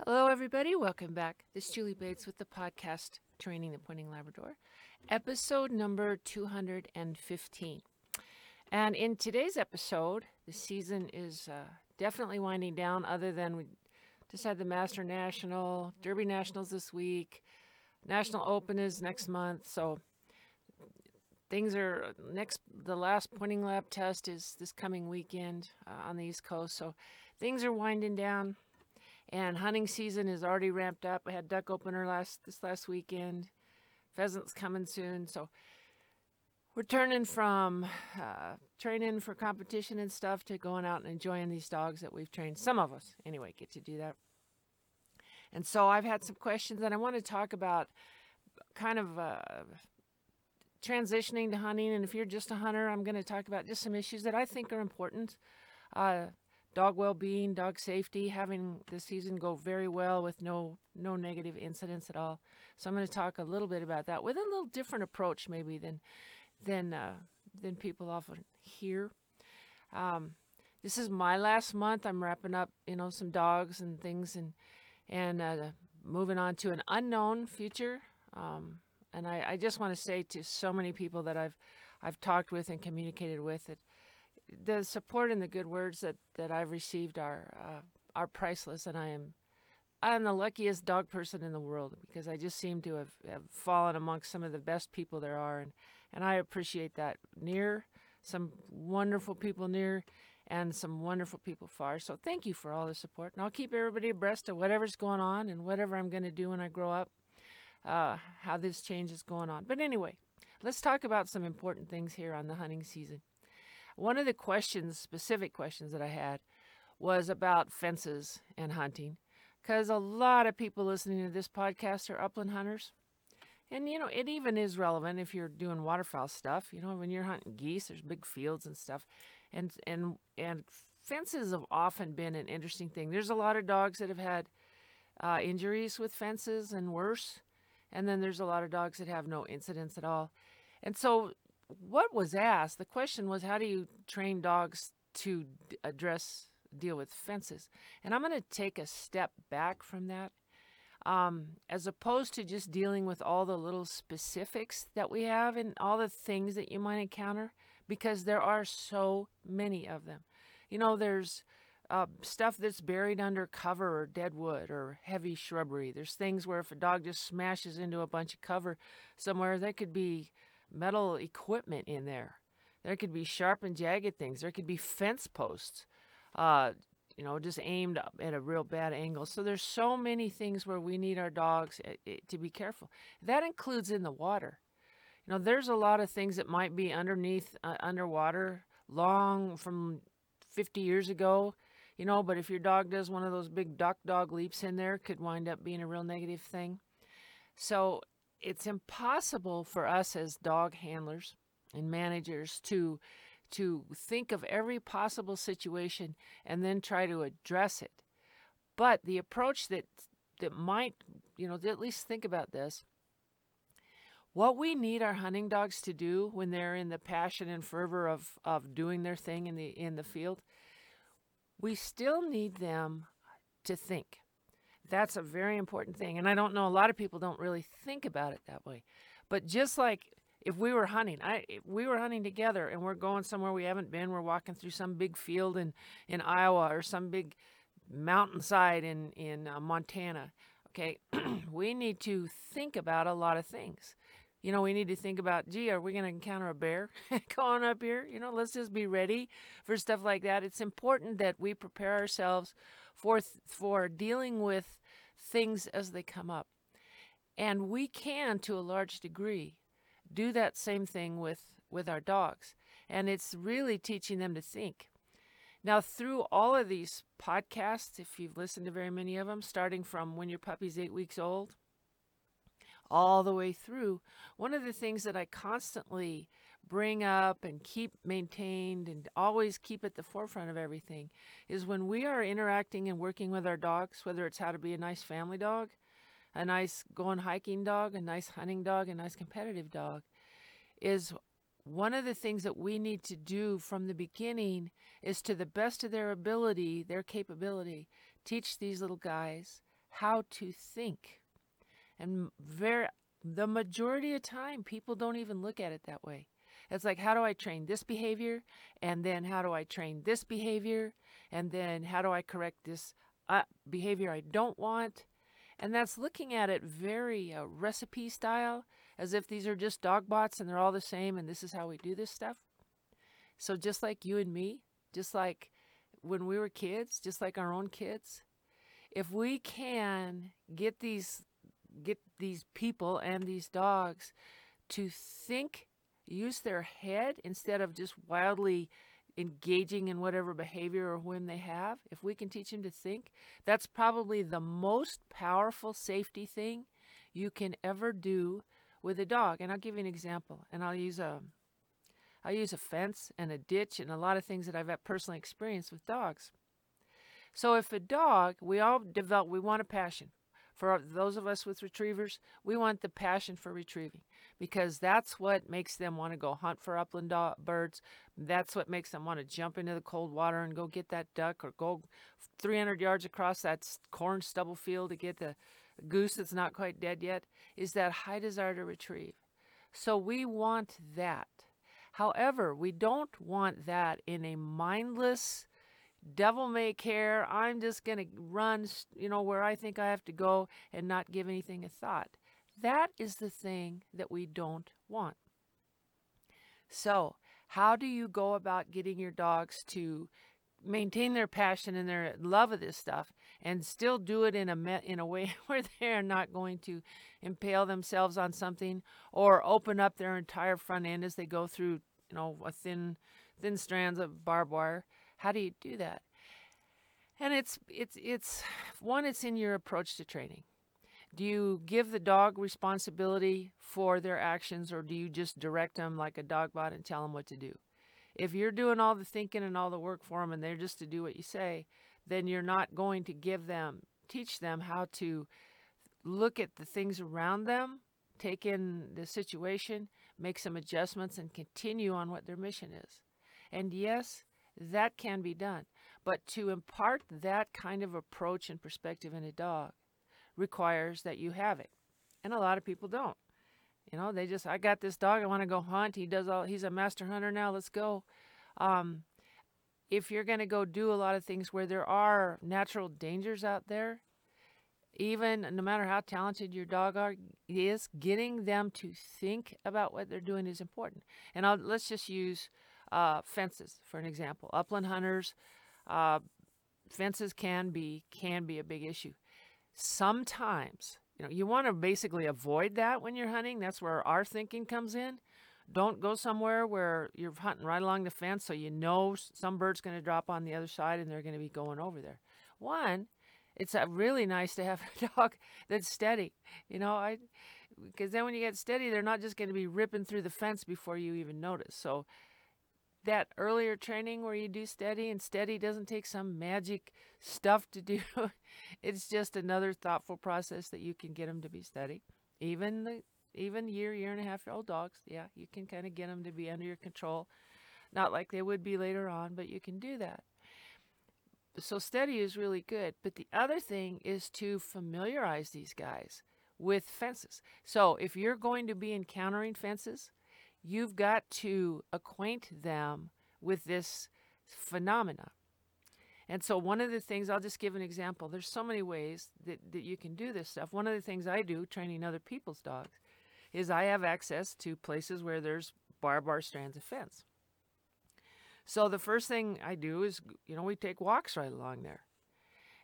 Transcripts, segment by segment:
Hello, everybody. Welcome back. This is Julie Bates with the podcast Training the Pointing Labrador, episode number 215. And in today's episode, the season is uh, definitely winding down, other than we just had the Master National, Derby Nationals this week, National Open is next month. So things are next, the last pointing lab test is this coming weekend uh, on the East Coast. So things are winding down and hunting season is already ramped up. I had duck opener last this last weekend. Pheasants coming soon, so we're turning from uh, training for competition and stuff to going out and enjoying these dogs that we've trained. Some of us, anyway, get to do that. And so I've had some questions, and I want to talk about kind of uh, transitioning to hunting. And if you're just a hunter, I'm going to talk about just some issues that I think are important. Uh, dog well-being, dog safety, having the season go very well with no no negative incidents at all. So I'm going to talk a little bit about that with a little different approach maybe than than uh, than people often hear. Um, this is my last month. I'm wrapping up, you know, some dogs and things, and and uh, moving on to an unknown future. Um, and I, I just want to say to so many people that I've I've talked with and communicated with that the support and the good words that, that I've received are uh, are priceless, and I am I'm the luckiest dog person in the world because I just seem to have, have fallen amongst some of the best people there are, and and I appreciate that near some wonderful people near and some wonderful people far. So thank you for all the support, and I'll keep everybody abreast of whatever's going on and whatever I'm going to do when I grow up, uh, how this change is going on. But anyway, let's talk about some important things here on the hunting season. One of the questions, specific questions that I had, was about fences and hunting, because a lot of people listening to this podcast are upland hunters. And you know, it even is relevant if you're doing waterfowl stuff. You know, when you're hunting geese, there's big fields and stuff, and and and fences have often been an interesting thing. There's a lot of dogs that have had uh, injuries with fences and worse, and then there's a lot of dogs that have no incidents at all. And so what was asked, the question was, how do you train dogs to address, deal with fences? And I'm going to take a step back from that. Um, as opposed to just dealing with all the little specifics that we have and all the things that you might encounter, because there are so many of them. You know, there's uh, stuff that's buried under cover or dead wood or heavy shrubbery. There's things where if a dog just smashes into a bunch of cover somewhere, there could be metal equipment in there. There could be sharp and jagged things. There could be fence posts, uh, you know, just aimed up at a real bad angle. So there's so many things where we need our dogs eh, eh, to be careful. That includes in the water. You know, there's a lot of things that might be underneath, uh, underwater, long from 50 years ago. You know, but if your dog does one of those big duck dog leaps in there, could wind up being a real negative thing. So it's impossible for us as dog handlers and managers to to think of every possible situation and then try to address it. But the approach that that might, you know, at least think about this. What we need our hunting dogs to do when they're in the passion and fervor of, of doing their thing in the in the field, we still need them to think. That's a very important thing. And I don't know, a lot of people don't really think about it that way. But just like if we were hunting, I we were hunting together and we're going somewhere we haven't been, we're walking through some big field in, in Iowa or some big mountainside in, in uh, Montana, okay, we need to think about a lot of things. You know, we need to think about, gee, are we going to encounter a bear going up here? You know, let's just be ready for stuff like that. It's important that we prepare ourselves for for dealing with things as they come up. And we can, to a large degree, do that same thing with, with our dogs. And it's really teaching them to think. Now, through all of these podcasts, if you've listened to very many of them, starting from when your puppy's eight weeks old, all the way through, one of the things that I constantly bring up and keep maintained and always keep at the forefront of everything is when we are interacting and working with our dogs, whether it's how to be a nice family dog, a nice going hiking dog, a nice hunting dog, a nice competitive dog, is one of the things that we need to do from the beginning is to the best of their ability, their capability, teach these little guys how to think. And very the majority of time people don't even look at it that way. It's like how do I train this behavior and then how do I train this behavior and then how do I correct this uh, behavior I don't want? And that's looking at it very uh, recipe style as if these are just dog bots and they're all the same and this is how we do this stuff. So just like you and me, just like when we were kids, just like our own kids, if we can get these get these people and these dogs to think, use their head instead of just wildly engaging in whatever behavior or whim they have, if we can teach them to think, that's probably the most powerful safety thing you can ever do with a dog. And I'll give you an example. And I'll use a I use a fence and a ditch and a lot of things that I've personally experienced with dogs. So if a dog, we all develop, we want a passion. For those of us with retrievers, we want the passion for retrieving because that's what makes them want to go hunt for upland birds. That's what makes them want to jump into the cold water and go get that duck or go 300 yards across that corn stubble field to get the goose that's not quite dead yet, is that high desire to retrieve. So we want that. However, we don't want that in a mindless, devil may care, I'm just going to run, you know, where I think I have to go and not give anything a thought. That is the thing that we don't want. So, how do you go about getting your dogs to maintain their passion and their love of this stuff and still do it in a me- in a way where they're not going to impale themselves on something or open up their entire front end as they go through you know a thin thin strands of barbed wire? How do you do that? And it's it's it's one it's in your approach to training do you give the dog responsibility for their actions or do you just direct them like a dog bot and tell them what to do if you're doing all the thinking and all the work for them and they're just to do what you say, then you're not going to give them, teach them how to look at the things around them, take in the situation, make some adjustments, and continue on what their mission is. And yes, that can be done. But to impart that kind of approach and perspective in a dog requires that you have it. And a lot of people don't. You know, they just I got this dog. I want to go hunt. He does all. He's a master hunter now. Let's go. Um, if you're going to go do a lot of things where there are natural dangers out there, even no matter how talented your dog are, is getting them to think about what they're doing is important. And I'll, let's just use uh, fences for an example. Upland hunters, uh, fences can be can be a big issue. Sometimes you know, you want to basically avoid that when you're hunting. That's where our thinking comes in. Don't go somewhere where you're hunting right along the fence so you know some bird's going to drop on the other side and they're going to be going over there. One, it's really nice to have a dog that's steady. You know, I because then when you get steady, they're not just going to be ripping through the fence before you even notice. So that earlier training where you do steady and steady doesn't take some magic stuff to do. it's just another thoughtful process that you can get them to be steady. Even the even year, year and a half year old dogs, yeah, you can kind of get them to be under your control. Not like they would be later on, but you can do that. So steady is really good. But the other thing is to familiarize these guys with fences. So if you're going to be encountering fences, you've got to acquaint them with this phenomena. And so, one of the things, I'll just give an example. There's so many ways that, that you can do this stuff. One of the things I do training other people's dogs is I have access to places where there's barbed wire strands of fence. So, the first thing I do is, you know, we take walks right along there.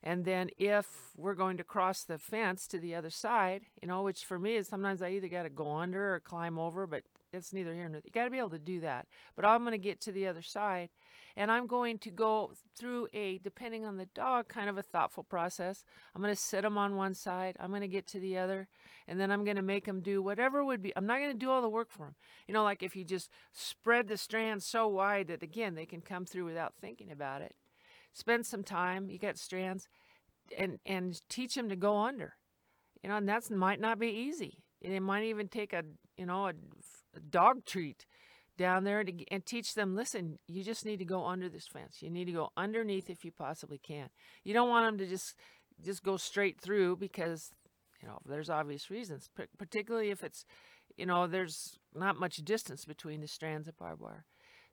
And then if we're going to cross the fence to the other side, you know, which for me is sometimes I either got to go under or climb over, but it's neither here nor there. You got to be able to do that. But I'm going to get to the other side and I'm going to go through a, depending on the dog, kind of a thoughtful process. I'm going to sit them on one side. I'm going to get to the other and then I'm going to make them do whatever would be. I'm not going to do all the work for them. You know, like if you just spread the strands so wide that again, they can come through without thinking about it. Spend some time. You got strands and, and teach them to go under. You know, and that might not be easy. It might even take a, you know, a dog treat down there to, and teach them listen you just need to go under this fence you need to go underneath if you possibly can you don't want them to just just go straight through because you know there's obvious reasons, particularly if it's you know there's not much distance between the strands of barbed wire.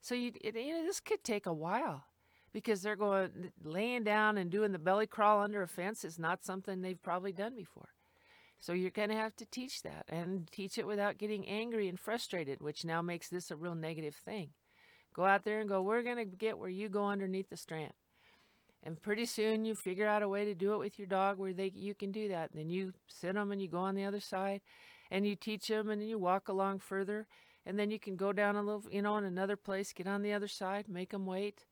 So you, it, you know this could take a while because they're going laying down and doing the belly crawl under a fence is not something they've probably done before. So you're going to have to teach that and teach it without getting angry and frustrated, which now makes this a real negative thing. Go out there and go, we're going to get where you go underneath the strand. And pretty soon you figure out a way to do it with your dog where they you can do that. And then you sit them and you go on the other side and you teach them and you walk along further. And then you can go down a little, you know, in another place, get on the other side, make them wait,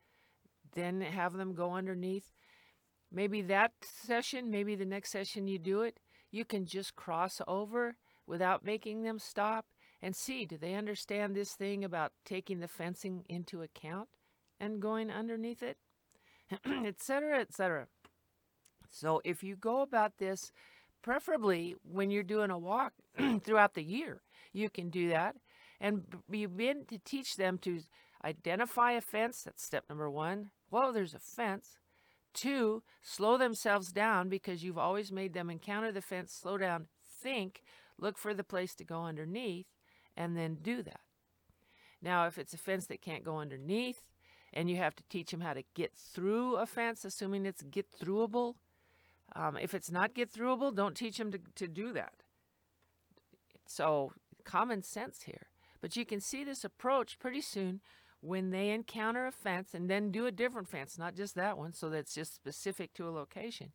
then have them go underneath. Maybe that session, maybe the next session you do it, you can just cross over without making them stop and see do they understand this thing about taking the fencing into account and going underneath it, etc., etc. So if you go about this, preferably when you're doing a walk throughout the year, you can do that and begin to teach them to identify a fence. That's step number one. Well, there's a fence. Two, slow themselves down because you've always made them encounter the fence, slow down, think, look for the place to go underneath, and then do that. Now, if it's a fence that can't go underneath, and you have to teach them how to get through a fence, assuming it's get throughable. Um, if it's not get throughable, don't teach them to, to do that. So, common sense here. But you can see this approach pretty soon when they encounter a fence and then do a different fence, not just that one, so that's just specific to a location.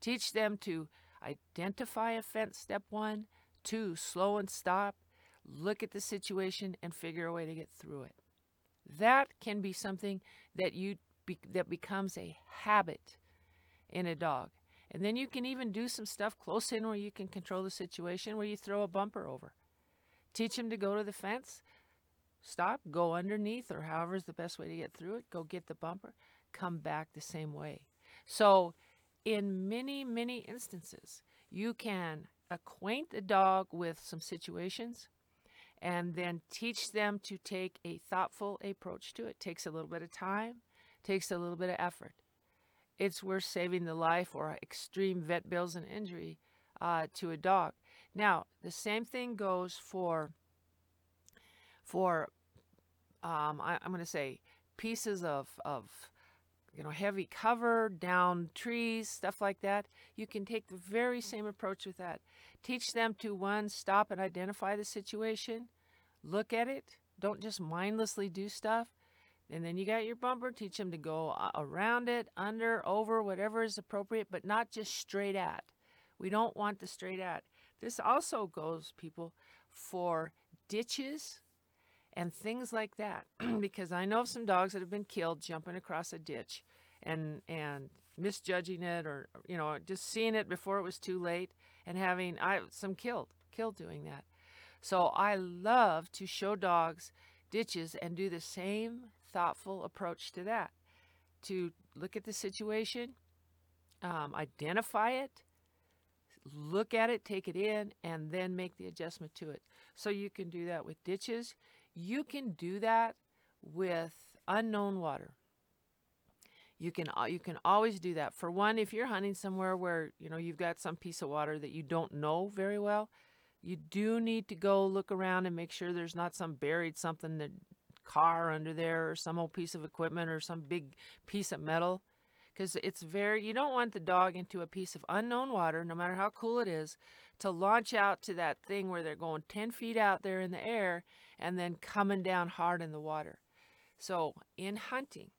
Teach them to identify a fence, step one. Two, slow and stop, look at the situation and figure a way to get through it. That can be something that you be, that becomes a habit in a dog. And then you can even do some stuff close in where you can control the situation where you throw a bumper over. Teach them to go to the fence, stop, go underneath, or however is the best way to get through it, go get the bumper, come back the same way. So, in many, many instances, you can acquaint the dog with some situations and then teach them to take a thoughtful approach to it. Takes a little bit of time, takes a little bit of effort. It's worth saving the life or extreme vet bills and injury uh, to a dog. Now, the same thing goes for for um, I, am going to say pieces of, of you know heavy cover down trees stuff like that. You can take the very same approach with that. Teach them to one stop and identify the situation look at it don't just mindlessly do stuff and then you got your bumper teach them to go around it under over whatever is appropriate but not just straight at. We don't want the straight at. This also goes people for ditches and things like that. because I know of some dogs that have been killed jumping across a ditch and and misjudging it or you know just seeing it before it was too late and having I some killed killed doing that. So I love to show dogs ditches and do the same thoughtful approach to that. To look at the situation, um, identify it, look at it, take it in, and then make the adjustment to it. So you can do that with ditches. You can do that with unknown water. You can you can always do that. For one, if you're hunting somewhere where you know you've got some piece of water that you don't know very well, you do need to go look around and make sure there's not some buried something that car under there or some old piece of equipment or some big piece of metal because it's very you don't want the dog into a piece of unknown water no matter how cool it is to launch out to that thing where they're going 10 feet out there in the air and then coming down hard in the water. So in hunting,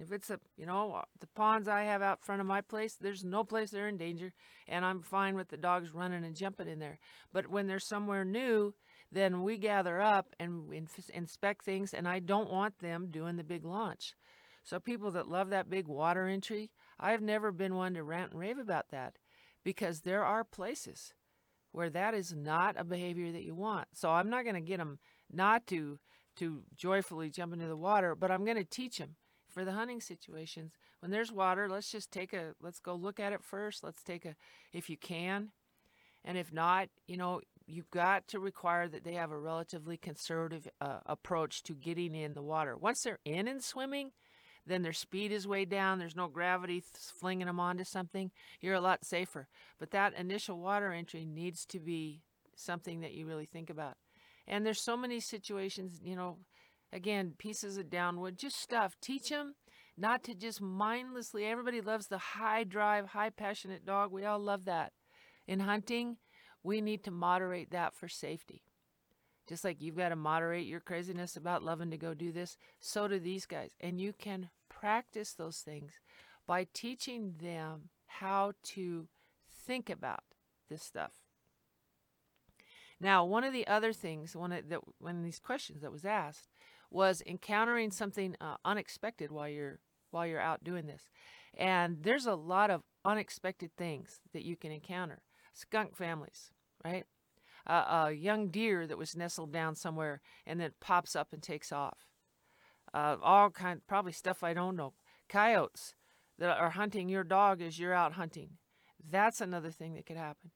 if it's a, you know, uh, the ponds I have out front of my place, there's no place they're in danger, and I'm fine with the dogs running and jumping in there. But when they're somewhere new, then we gather up and inspect things, and I don't want them doing the big launch. So people that love that big water entry, I've never been one to rant and rave about that because there are places where that is not a behavior that you want. So I'm not going to get them not to to joyfully jump into the water, but I'm going to teach them for the hunting situations. When there's water, let's just take a let's go look at it first. Let's take a if you can. And if not, you know, you've got to require that they have a relatively conservative uh, approach to getting in the water. Once they're in and swimming, then their speed is way down. There's no gravity flinging them onto something. You're a lot safer. But that initial water entry needs to be something that you really think about. And there's so many situations, you know, again, pieces of downwood, just stuff. Teach them not to just mindlessly. Everybody loves the high drive, high passionate dog. We all love that. In hunting, we need to moderate that for safety. Just like you've got to moderate your craziness about loving to go do this, so do these guys. And you can practice those things by teaching them how to think about this stuff. Now, one of the other things, one of the, one of these questions that was asked, was encountering something uh, unexpected while you're while you're out doing this. And there's a lot of unexpected things that you can encounter. Skunk families, right? Uh, a young deer that was nestled down somewhere and then pops up and takes off. Uh, all kind, probably stuff I don't know. Coyotes that are hunting your dog as you're out hunting. That's another thing that could happen.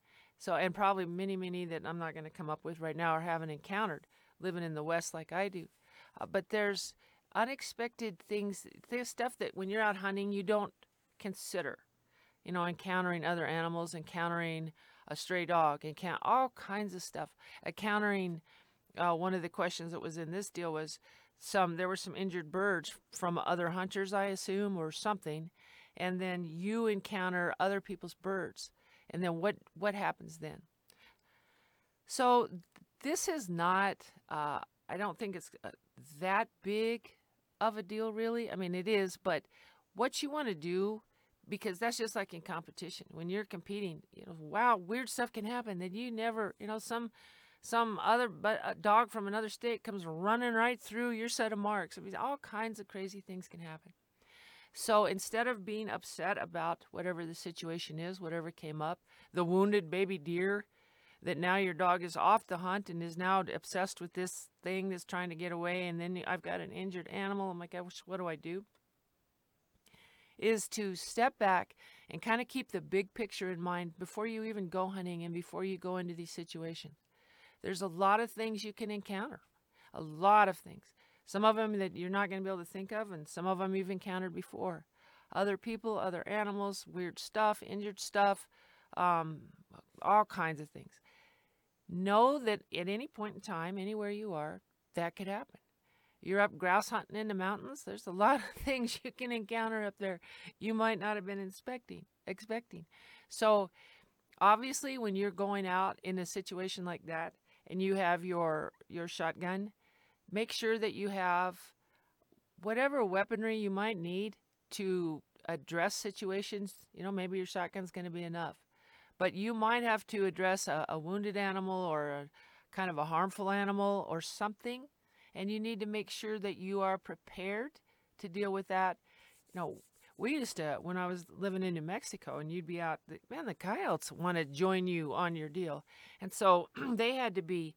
So, and probably many, many that I'm not going to come up with right now or haven't encountered living in the West like I do. Uh, but there's unexpected things, there's stuff that when you're out hunting, you don't consider. You know, encountering other animals, encountering a stray dog, encountering all kinds of stuff. Encountering uh, one of the questions that was in this deal was some there were some injured birds from other hunters, I assume, or something, and then you encounter other people's birds, and then what what happens then? So this is not. Uh, I don't think it's uh, that big of a deal, really. I mean, it is, but what you want to do, because that's just like in competition. When you're competing, you know, wow, weird stuff can happen that you never, you know, some some other but a dog from another state comes running right through your set of marks. I mean, all kinds of crazy things can happen. So instead of being upset about whatever the situation is, whatever came up, the wounded baby deer that now your dog is off the hunt and is now obsessed with this thing that's trying to get away, and then I've got an injured animal. I'm like, oh, what do I do? Is to step back and kind of keep the big picture in mind before you even go hunting and before you go into these situations. There's a lot of things you can encounter, a lot of things. Some of them that you're not going to be able to think of, and some of them you've encountered before. Other people, other animals, weird stuff, injured stuff, um, all kinds of things. Know that at any point in time, anywhere you are, that could happen. You're up grouse hunting in the mountains. There's a lot of things you can encounter up there you might not have been inspecting, expecting. So, obviously, when you're going out in a situation like that and you have your your shotgun, make sure that you have whatever weaponry you might need to address situations. You know, maybe your shotgun's going to be enough but you might have to address a, a wounded animal or a kind of a harmful animal or something, and you need to make sure that you are prepared to deal with that. You know, we used to when I was living in New Mexico, and you'd be out. Man, the coyotes want to join you on your deal, and so they had to be,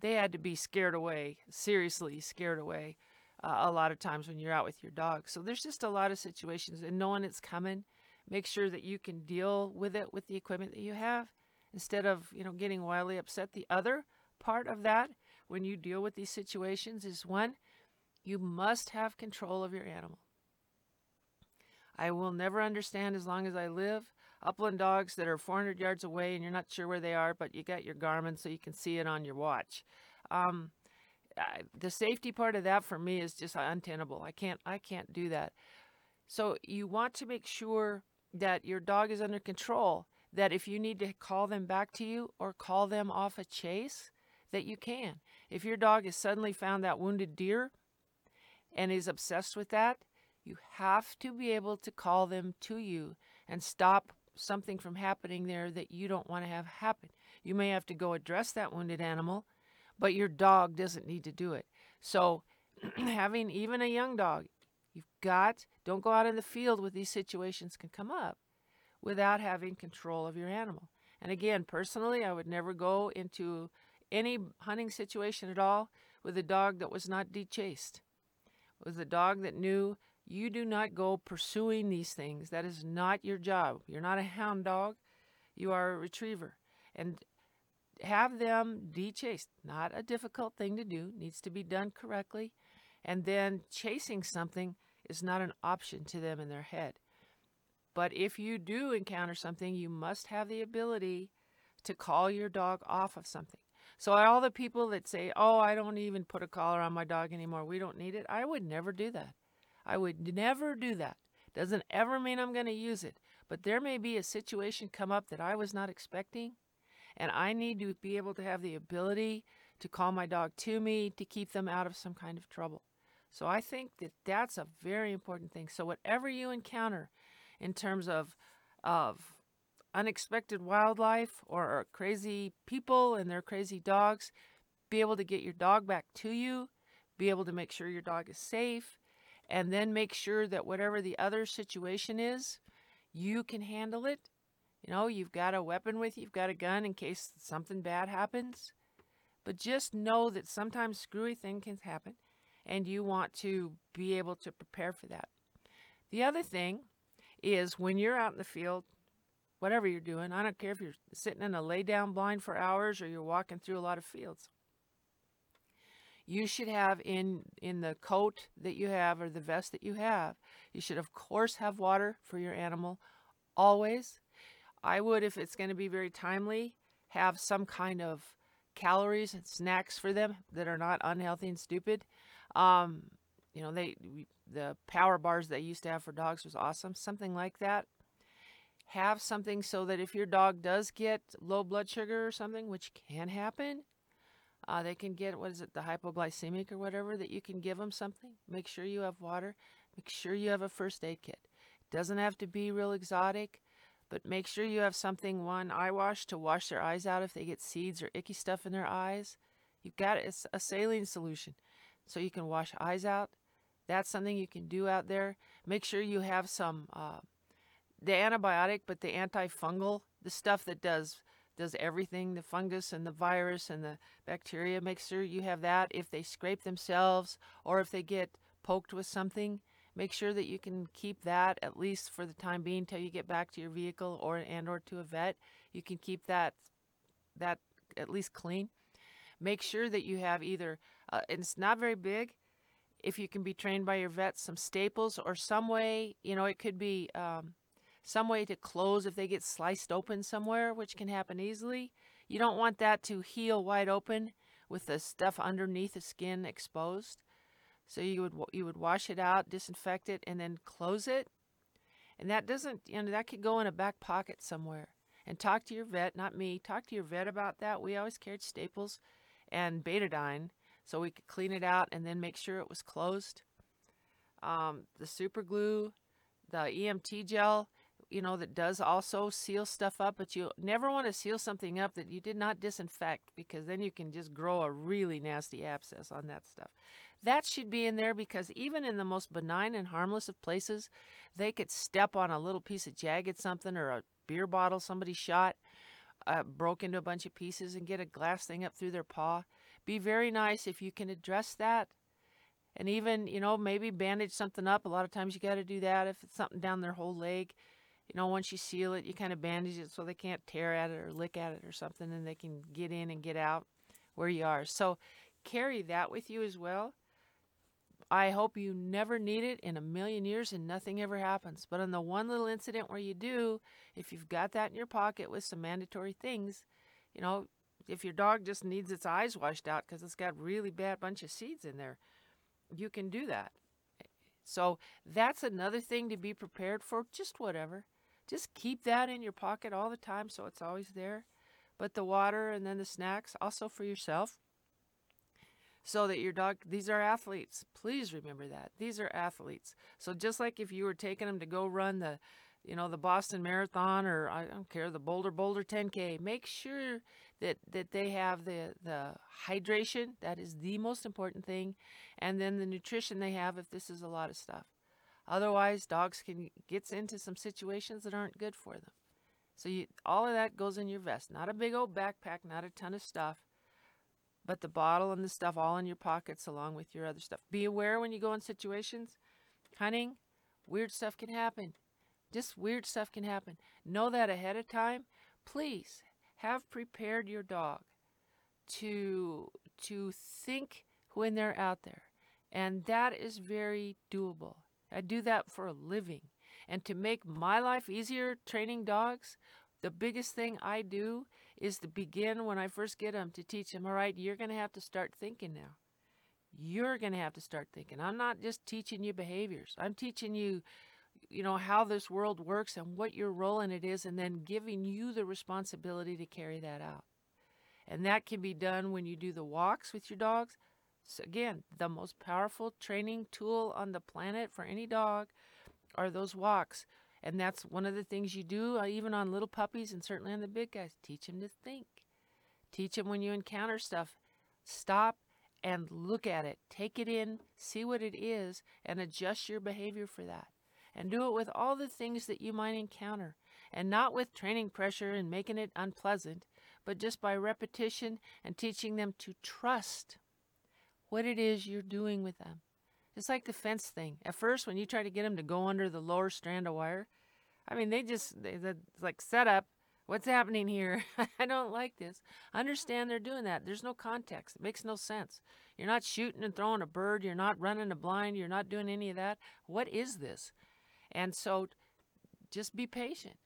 they had to be scared away, seriously scared away, uh, a lot of times when you're out with your dog. So there's just a lot of situations, and knowing it's coming, make sure that you can deal with it with the equipment that you have instead of you know getting wildly upset the other part of that when you deal with these situations is one you must have control of your animal i will never understand as long as i live. Upland dogs that are 400 yards away and you're not sure where they are but you got your garmin so you can see it on your watch. Um, I, the safety part of that for me is just untenable. I can't i can't do that. So you want to make sure that your dog is under control, that if you need to call them back to you or call them off a chase, that you can. If your dog has suddenly found that wounded deer and is obsessed with that, you have to be able to call them to you and stop something from happening there that you don't want to have happen. You may have to go address that wounded animal, but your dog doesn't need to do it. So, having even a young dog, You've got, don't go out in the field with these situations can come up without having control of your animal. And again, personally, I would never go into any hunting situation at all with a dog that was not dechased. With a dog that knew you do not go pursuing these things. That is not your job. You're not a hound dog. You are a retriever. And have them dechased. Not a difficult thing to do. Needs to be done correctly. And then chasing something is not an option to them in their head. But if you do encounter something, you must have the ability to call your dog off of something. So, all the people that say, Oh, I don't even put a collar on my dog anymore, we don't need it, I would never do that. I would never do that. Doesn't ever mean I'm going to use it. But there may be a situation come up that I was not expecting, and I need to be able to have the ability to call my dog to me to keep them out of some kind of trouble. So I think that that's a very important thing. So whatever you encounter in terms of of unexpected wildlife or crazy people and their crazy dogs, be able to get your dog back to you, be able to make sure your dog is safe, and then make sure that whatever the other situation is, you can handle it. You know, you've got a weapon with you, you've got a gun in case something bad happens. But just know that sometimes screwy things can happen and you want to be able to prepare for that. The other thing is when you're out in the field, whatever you're doing, I don't care if you're sitting in a lay down blind for hours or you're walking through a lot of fields. You should have in in the coat that you have or the vest that you have, you should of course have water for your animal always. I would if it's going to be very timely, have some kind of calories and snacks for them that are not unhealthy and stupid. Um, you know, they the power bars they used to have for dogs was awesome. Something like that. Have something so that if your dog does get low blood sugar or something, which can happen, uh, they can get what is it, the hypoglycemic or whatever. That you can give them something. Make sure you have water. Make sure you have a first aid kit. It doesn't have to be real exotic, but make sure you have something. One eye wash to wash their eyes out if they get seeds or icky stuff in their eyes. You've got a saline solution so you can wash eyes out. That's something you can do out there. Make sure you have some uh, the antibiotic, but the antifungal, the stuff that does does everything, the fungus and the virus and the bacteria. Make sure you have that. If they scrape themselves or if they get poked with something, make sure that you can keep that at least for the time being till you get back to your vehicle or and or to a vet. You can keep that that at least clean. Make sure that you have either uh, it's not very big. If you can be trained by your vet, some staples or some way, you know, it could be um, some way to close if they get sliced open somewhere, which can happen easily. You don't want that to heal wide open with the stuff underneath the skin exposed. So you would you would wash it out, disinfect it, and then close it. And that doesn't, you know, that could go in a back pocket somewhere. And talk to your vet, not me. Talk to your vet about that. We always carried staples and betadine so we could clean it out and then make sure it was closed. Um, the super glue, the EMT gel, you know, that does also seal stuff up, but you never want to seal something up that you did not disinfect because then you can just grow a really nasty abscess on that stuff. That should be in there because even in the most benign and harmless of places, they could step on a little piece of jagged something or a beer bottle somebody shot, uh, broke into a bunch of pieces, and get a glass thing up through their paw be very nice if you can address that. And even, you know, maybe bandage something up. A lot of times you got to do that if it's something down their whole leg. You know, once you seal it, you kind of bandage it so they can't tear at it or lick at it or something and they can get in and get out where you are. So carry that with you as well. I hope you never need it in a million years and nothing ever happens. But on the one little incident where you do, if you've got that in your pocket with some mandatory things, you know, if your dog just needs its eyes washed out because it's got really bad bunch of seeds in there, you can do that. So that's another thing to be prepared for. Just whatever. Just keep that in your pocket all the time so it's always there. But the water and then the snacks also for yourself. So that your dog, these are athletes. Please remember that. These are athletes. So just like if you were taking them to go run the you know, the Boston Marathon or I don't care, the Bolder Boulder 10K. Make sure that that they have the the hydration. That is the most important thing, and then the nutrition they have if this is a lot of stuff. Otherwise, dogs can gets into some situations that aren't good for them. So you, all of that goes in your vest. Not a big old backpack, not a ton of stuff, but the bottle and the stuff all in your pockets along with your other stuff. Be aware when you go in situations, hunting, weird stuff can happen. Just weird stuff can happen. Know that ahead of time. Please have prepared your dog to to think when they're out there. And that is very doable. I do that for a living. And to make my life easier training dogs, the biggest thing I do is to begin when I first get them to teach them, all right, you're going to have to start thinking now. You're going to have to start thinking. I'm not just teaching you behaviors. I'm teaching you, you know, how this world works and what your role in it is, and then giving you the responsibility to carry that out. And that can be done when you do the walks with your dogs. So again, the most powerful training tool on the planet for any dog are those walks. And that's one of the things you do, uh, even on little puppies and certainly on the big guys. Teach them to think. Teach them when you encounter stuff. Stop and look at it. Take it in, see what it is, and adjust your behavior for that. And do it with all the things that you might encounter. And not with training pressure and making it unpleasant, but just by repetition and teaching them to trust what it is you're doing with them. It's like the fence thing. At first, when you try to get them to go under the lower strand of wire, I mean, they just, they, like, set up. What's happening here? I don't like this. Understand they're doing that. There's no context. It makes no sense. You're not shooting and throwing a bird. You're not running a blind. You're not doing any of that. What is this? And so just be patient.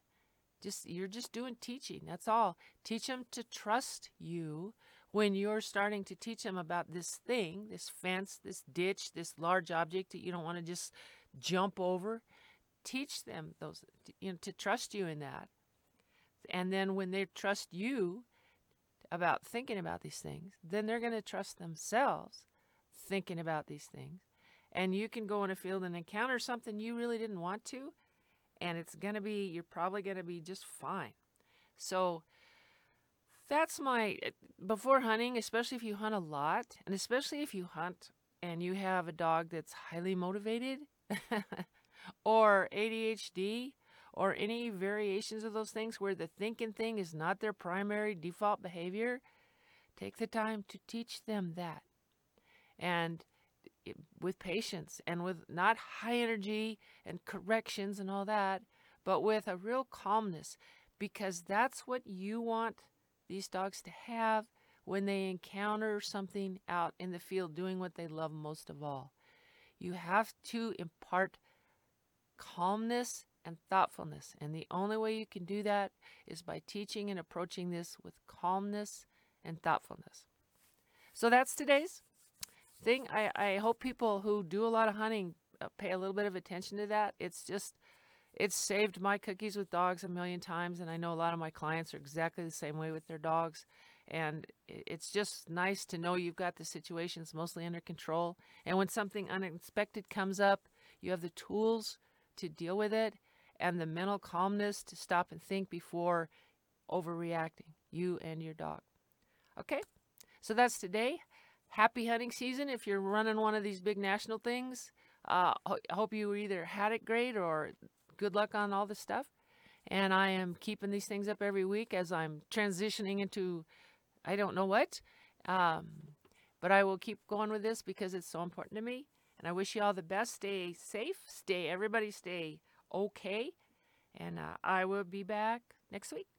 Just you're just doing teaching. That's all. Teach them to trust you when you're starting to teach them about this thing, this fence, this ditch, this large object that you don't want to just jump over, teach them those, you know, to trust you in that. And then when they trust you about thinking about these things, then they're going to trust themselves thinking about these things. And you can go in a field and encounter something you really didn't want to, and it's going to be, you're probably going to be just fine. So, that's my eh, before hunting, especially if you hunt a lot, and especially if you hunt and you have a dog that's highly motivated or ADHD or any variations of those things where the thinking thing is not their primary default behavior, take the time to teach them that. And it, with patience and with not high energy and corrections and all that, but with a real calmness because that's what you want these dogs to have when they encounter something out in the field doing what they love most of all. You have to impart calmness and thoughtfulness. And the only way you can do that is by teaching and approaching this with calmness and thoughtfulness. So that's today's thing. I, I hope people who do a lot of hunting uh, pay a little bit of attention to that. It's just it's saved my cookies with dogs a million times, and I know a lot of my clients are exactly the same way with their dogs. And it's just nice to know you've got the situations mostly under control. And when something unexpected comes up, you have the tools to deal with it and the mental calmness to stop and think before overreacting, you and your dog. Okay, so that's today. Happy hunting season if you're running one of these big national things. Uh, I hope you either had it great or good luck on all this stuff. And I am keeping these things up every week as I'm transitioning into I don't know what. Um, but I will keep going with this because it's so important to me. And I wish you all the best. Stay safe. Stay, everybody stay okay. And uh, I will be back next week.